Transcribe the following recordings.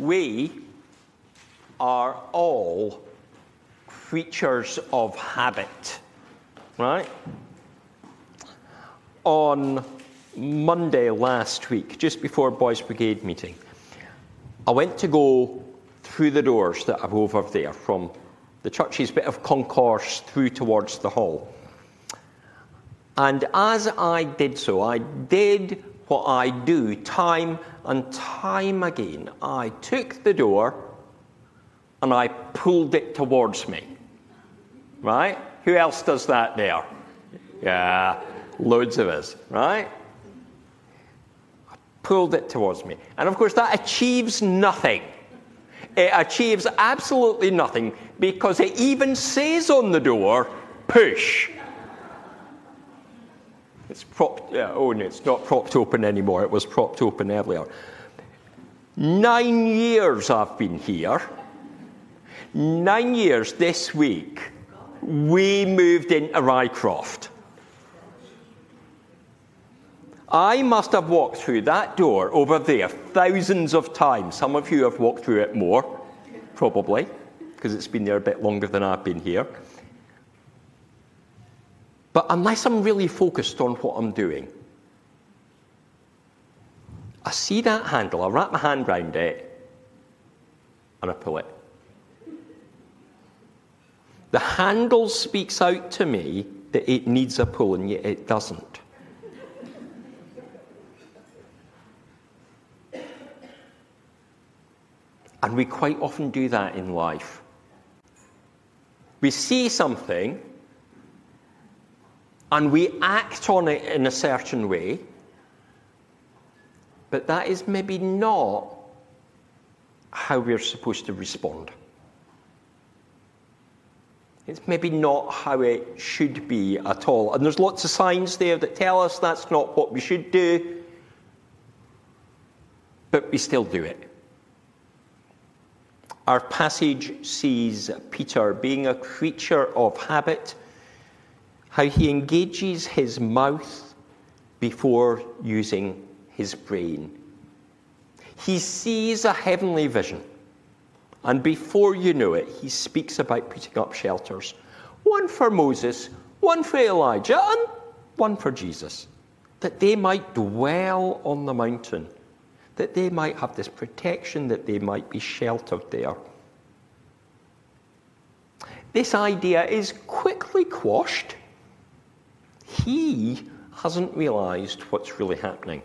We are all creatures of habit, right? On Monday last week, just before Boys Brigade meeting, I went to go through the doors that are over there from the church's bit of concourse through towards the hall. And as I did so, I did what I do time and time again. I took the door and I pulled it towards me. Right? Who else does that there? Yeah, loads of us, right? I pulled it towards me. And of course, that achieves nothing. It achieves absolutely nothing because it even says on the door, push. It's propped, yeah, oh no, it's not propped open anymore. It was propped open earlier. Nine years I've been here. Nine years this week, we moved into Rycroft. I must have walked through that door over there thousands of times. Some of you have walked through it more, probably, because it's been there a bit longer than I've been here. But unless I'm really focused on what I'm doing, I see that handle, I wrap my hand around it, and I pull it. The handle speaks out to me that it needs a pull, and yet it doesn't. And we quite often do that in life. We see something and we act on it in a certain way, but that is maybe not how we're supposed to respond. It's maybe not how it should be at all. And there's lots of signs there that tell us that's not what we should do, but we still do it. Our passage sees Peter being a creature of habit, how he engages his mouth before using his brain. He sees a heavenly vision, and before you know it, he speaks about putting up shelters one for Moses, one for Elijah, and one for Jesus, that they might dwell on the mountain that they might have this protection, that they might be sheltered there. This idea is quickly quashed. He hasn't realized what's really happening.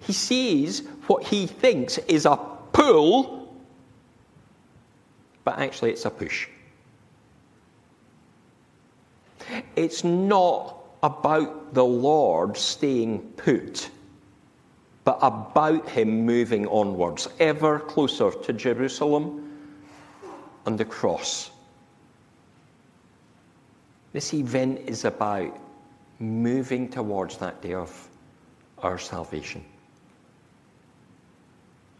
He sees what he thinks is a pull, but actually it's a push. It's not about the Lord staying put but about him moving onwards, ever closer to Jerusalem and the cross. This event is about moving towards that day of our salvation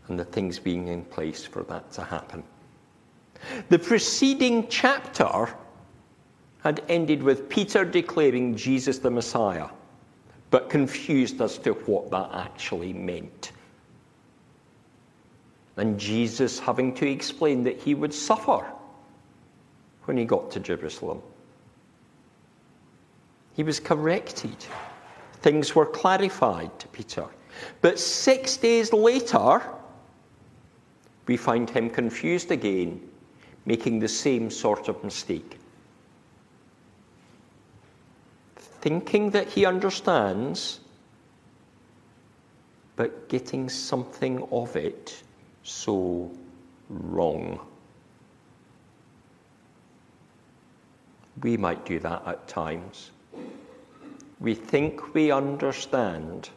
and the things being in place for that to happen. The preceding chapter had ended with Peter declaring Jesus the Messiah but confused as to what that actually meant. And Jesus having to explain that he would suffer when he got to Jerusalem. He was corrected. Things were clarified to Peter. But six days later, we find him confused again, making the same sort of mistake. thinking that he understands, but getting something of it so wrong. We might do that at times. We think we understand,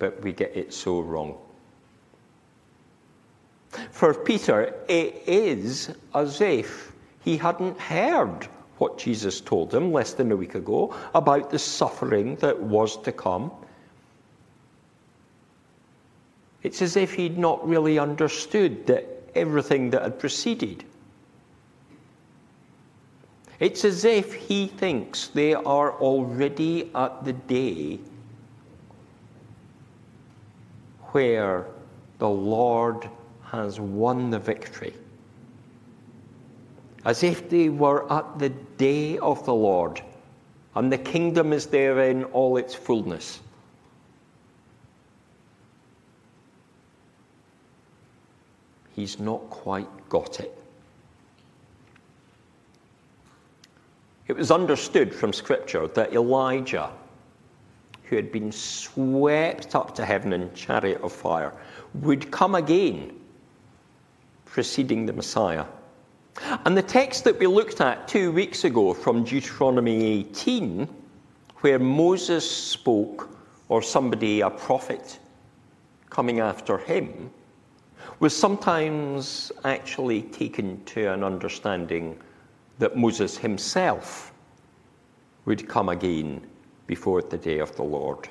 but we get it so wrong. For Peter, it is as if he hadn't heard what Jesus told him less than a week ago about the suffering that was to come. It's as if he'd not really understood that everything that had preceded. It's as if he thinks they are already at the day where the Lord has won the victory. As if they were at the day of the Lord, and the kingdom is there in all its fullness. He's not quite got it. It was understood from Scripture that Elijah, who had been swept up to heaven in chariot of fire, would come again, preceding the Messiah. And the text that we looked at two weeks ago from Deuteronomy 18, where Moses spoke, or somebody, a prophet, coming after him, was sometimes actually taken to an understanding that Moses himself would come again before the day of the Lord.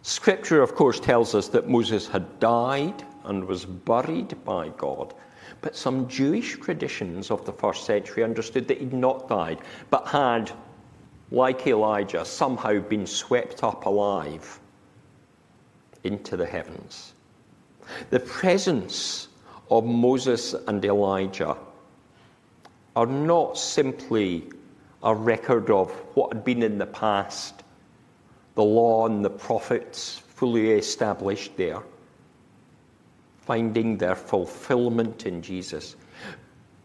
Scripture, of course, tells us that Moses had died and was buried by God. But some Jewish traditions of the first century understood that he'd not died, but had, like Elijah, somehow been swept up alive into the heavens. The presence of Moses and Elijah are not simply a record of what had been in the past, the law and the prophets fully established there, finding their fulfillment in Jesus.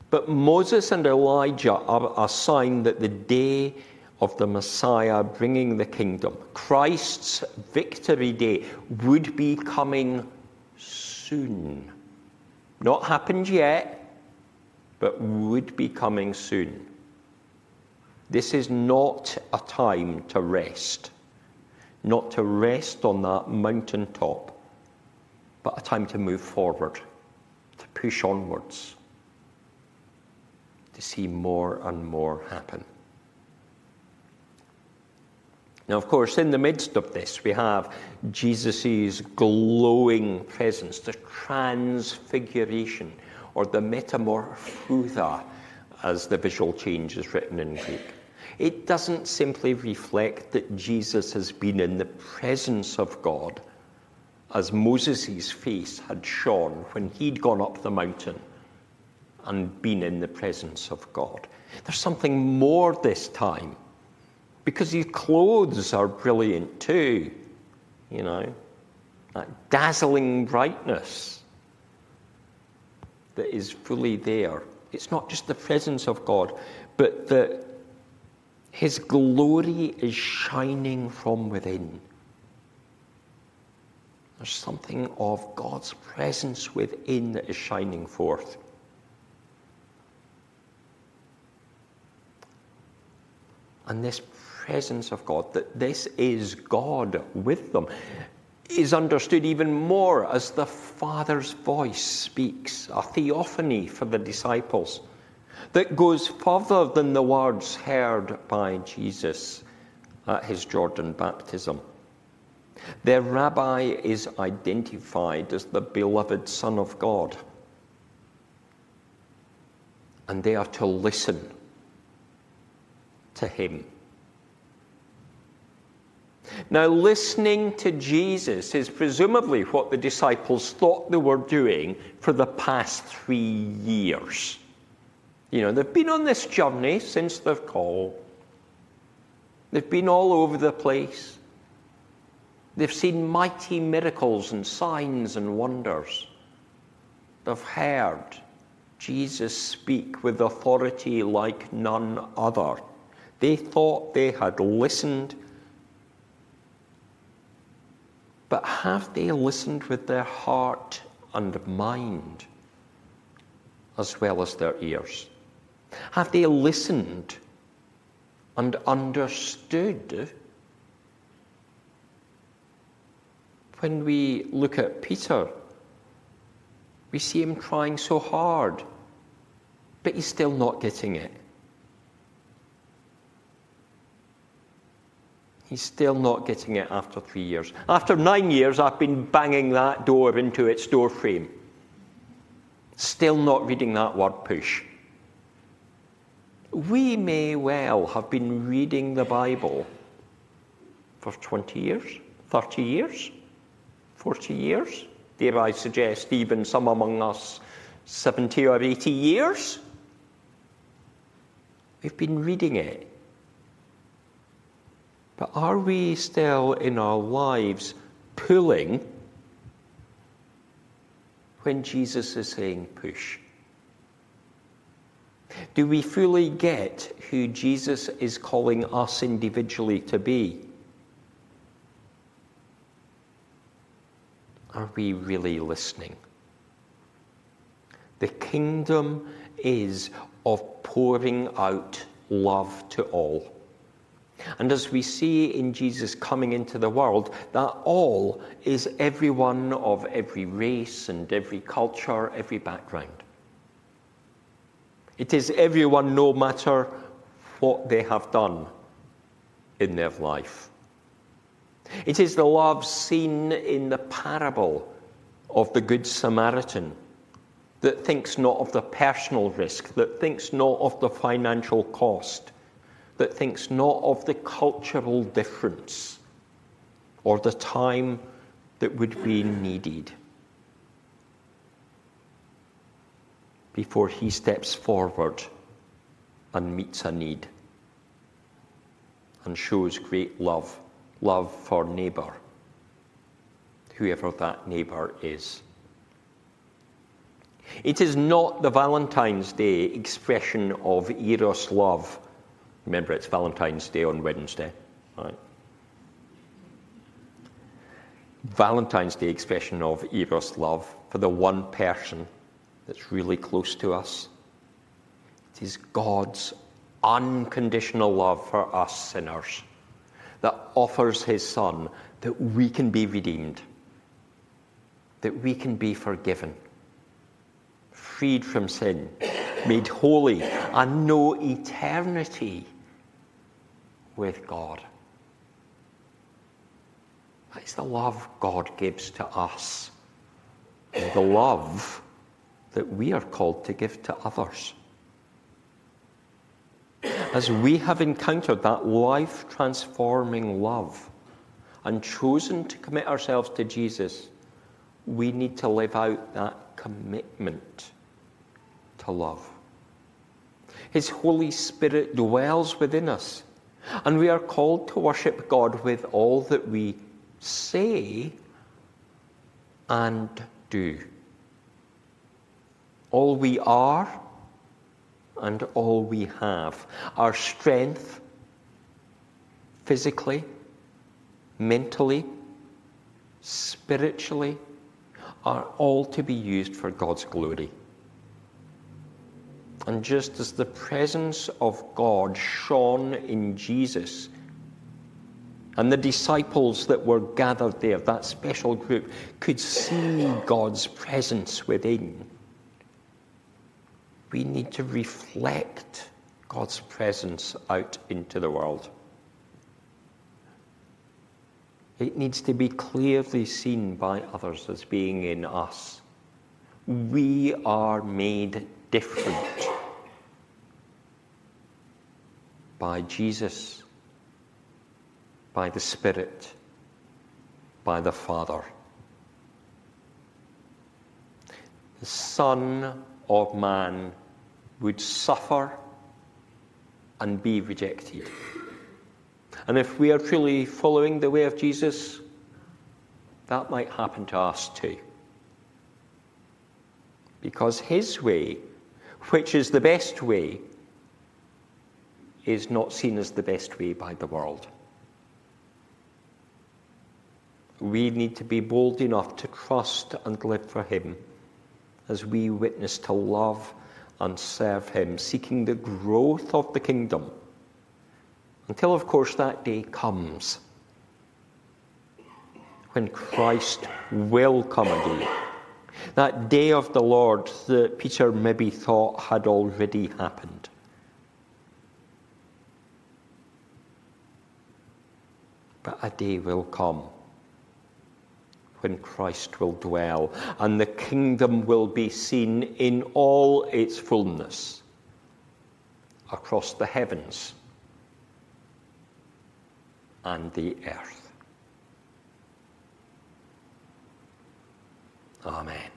But Moses and Elijah are a sign that the day of the Messiah bringing the kingdom, Christ's victory day, would be coming soon. Not happened yet, but would be coming soon. This is not a time to rest, not to rest on that mountain top, but a time to move forward, to push onwards, to see more and more happen. Now, of course, in the midst of this, we have Jesus' glowing presence, the transfiguration or the metamorphosa, as the visual change is written in Greek. It doesn't simply reflect that Jesus has been in the presence of God, as Moses' face had shone when he'd gone up the mountain and been in the presence of God. There's something more this time, because his clothes are brilliant too, you know, that dazzling brightness that is fully there. It's not just the presence of God, but that His glory is shining from within. There's something of God's presence within that is shining forth. And this presence of God, that this is God with them is understood even more as the Father's voice speaks, a theophany for the disciples that goes further than the words heard by Jesus at his Jordan baptism. Their rabbi is identified as the beloved Son of God, and they are to listen to him. Now, listening to Jesus is presumably what the disciples thought they were doing for the past three years. You know, they've been on this journey since their call, they've been all over the place. They've seen mighty miracles and signs and wonders. They've heard Jesus speak with authority like none other. They thought they had listened but have they listened with their heart and mind as well as their ears? Have they listened and understood? When we look at Peter, we see him trying so hard, but he's still not getting it. He's still not getting it after three years. After nine years, I've been banging that door into its door frame. Still not reading that word push. We may well have been reading the Bible for 20 years, 30 years, 40 years, dare I suggest, even some among us, 70 or 80 years. We've been reading it. But are we still in our lives pulling when Jesus is saying push? Do we fully get who Jesus is calling us individually to be? Are we really listening? The kingdom is of pouring out love to all. And as we see in Jesus coming into the world, that all is everyone of every race and every culture, every background. It is everyone, no matter what they have done in their life. It is the love seen in the parable of the Good Samaritan that thinks not of the personal risk, that thinks not of the financial cost, that thinks not of the cultural difference or the time that would be needed before he steps forward and meets a need and shows great love, love for neighbour, whoever that neighbour is. It is not the Valentine's Day expression of Eros love. Remember, it's Valentine's Day on Wednesday, right? Valentine's Day expression of Eros love for the one person that's really close to us. It is God's unconditional love for us sinners that offers His Son that we can be redeemed, that we can be forgiven freed from sin, made holy, and know eternity with God. That is the love God gives to us, the love that we are called to give to others. As we have encountered that life transforming love and chosen to commit ourselves to Jesus, we need to live out that commitment to love. His Holy Spirit dwells within us, and we are called to worship God with all that we say and do. All we are and all we have. Our strength, physically, mentally, spiritually, are all to be used for God's glory. And just as the presence of God shone in Jesus, and the disciples that were gathered there, that special group, could see God's presence within. We need to reflect God's presence out into the world. It needs to be clearly seen by others as being in us. We are made different by Jesus, by the Spirit, by the Father. The Son of Man would suffer and be rejected. And if we are truly following the way of Jesus, that might happen to us too. Because his way, which is the best way, is not seen as the best way by the world. We need to be bold enough to trust and live for Him as we witness to love and serve Him, seeking the growth of the kingdom. Until, of course, that day comes when Christ will come again. That day of the Lord that Peter maybe thought had already happened. But a day will come when Christ will dwell and the kingdom will be seen in all its fullness across the heavens and the earth. Amen.